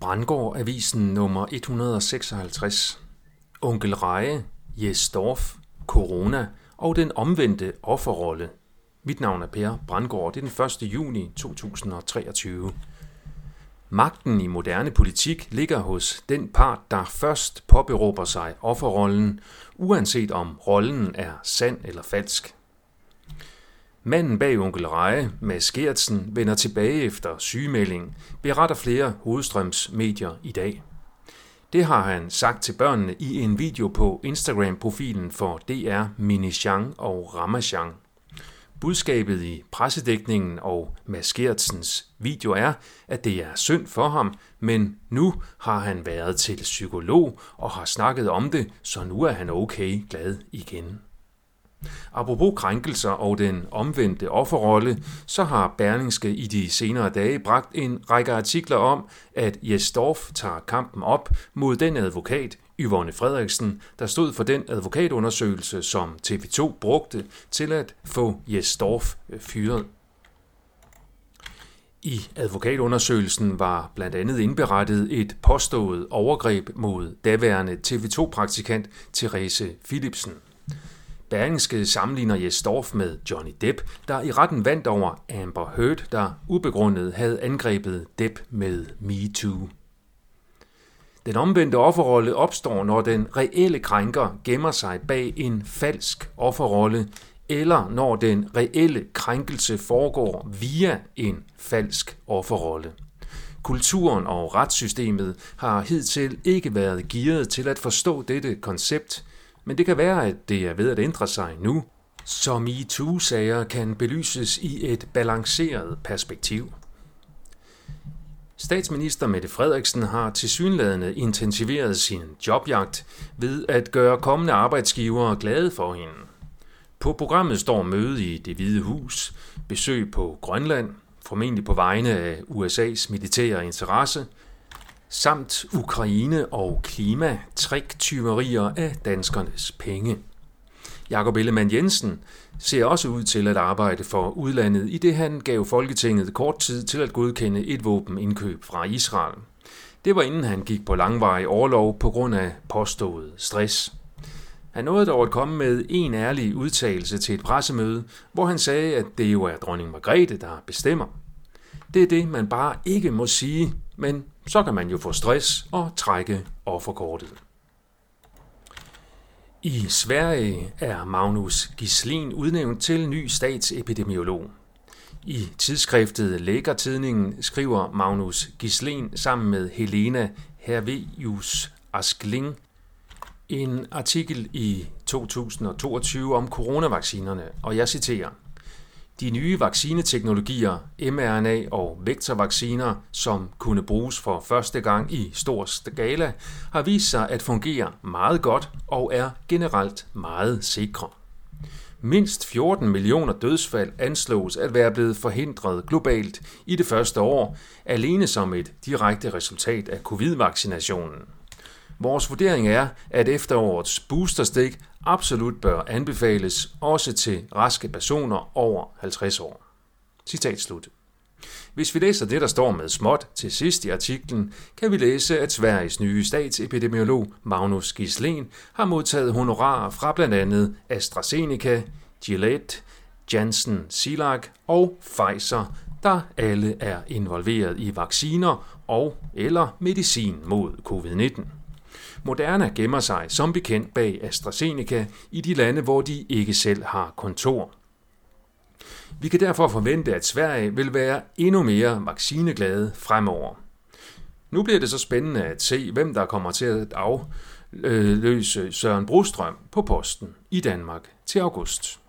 Brandgård Avisen nummer 156. Onkel Reje, Jes Dorf, Corona og den omvendte offerrolle. Mit navn er Per Brandgård. Det er den 1. juni 2023. Magten i moderne politik ligger hos den part, der først påberåber sig offerrollen, uanset om rollen er sand eller falsk. Manden bag onkel Reje, Mads Gertsen, vender tilbage efter sygemelding, beretter flere hovedstrøms medier i dag. Det har han sagt til børnene i en video på Instagram-profilen for DR Minichan og Ramachan. Budskabet i pressedækningen og Mads Gertsens video er, at det er synd for ham, men nu har han været til psykolog og har snakket om det, så nu er han okay glad igen. Apropos krænkelser og den omvendte offerrolle, så har Berlingske i de senere dage bragt en række artikler om, at Jes Dorf tager kampen op mod den advokat, Yvonne Frederiksen, der stod for den advokatundersøgelse, som TV2 brugte til at få Jes Dorf øh, fyret. I advokatundersøgelsen var blandt andet indberettet et påstået overgreb mod daværende TV2-praktikant Therese Philipsen. Berlingske sammenligner Jes Dorf med Johnny Depp, der i retten vandt over Amber Heard, der ubegrundet havde angrebet Depp med MeToo. Den omvendte offerrolle opstår, når den reelle krænker gemmer sig bag en falsk offerrolle, eller når den reelle krænkelse foregår via en falsk offerrolle. Kulturen og retssystemet har hidtil ikke været gearet til at forstå dette koncept, men det kan være, at det er ved at ændre sig nu, så MeToo-sager kan belyses i et balanceret perspektiv. Statsminister Mette Frederiksen har tilsyneladende intensiveret sin jobjagt ved at gøre kommende arbejdsgivere glade for hende. På programmet står møde i det hvide hus, besøg på Grønland, formentlig på vegne af USA's militære interesse – samt Ukraine og klima, triktyverier af danskernes penge. Jakob Ellemann Jensen ser også ud til at arbejde for udlandet, i det han gav Folketinget kort tid til at godkende et våbenindkøb fra Israel. Det var inden han gik på langvarig overlov på grund af påstået stress. Han nåede dog at komme med en ærlig udtalelse til et pressemøde, hvor han sagde, at det jo er dronning Margrethe, der bestemmer. Det er det, man bare ikke må sige, men så kan man jo få stress og trække offerkortet. I Sverige er Magnus Gislin udnævnt til ny statsepidemiolog. I tidsskriftet Lægertidningen skriver Magnus Gislin sammen med Helena Hervius Askling en artikel i 2022 om coronavaccinerne, og jeg citerer – de nye vaccineteknologier, mRNA og vektorvacciner, som kunne bruges for første gang i stor skala, har vist sig at fungere meget godt og er generelt meget sikre. Mindst 14 millioner dødsfald anslås at være blevet forhindret globalt i det første år, alene som et direkte resultat af covid-vaccinationen. Vores vurdering er, at efterårets boosterstik absolut bør anbefales også til raske personer over 50 år. Citat slut. Hvis vi læser det, der står med småt til sidst i artiklen, kan vi læse, at Sveriges nye statsepidemiolog Magnus Gislen har modtaget honorarer fra blandt andet AstraZeneca, Gillette, Janssen Silag og Pfizer, der alle er involveret i vacciner og eller medicin mod covid-19. Moderna gemmer sig som bekendt bag AstraZeneca i de lande, hvor de ikke selv har kontor. Vi kan derfor forvente, at Sverige vil være endnu mere vaccineglade fremover. Nu bliver det så spændende at se, hvem der kommer til at afløse Søren Brostrøm på posten i Danmark til august.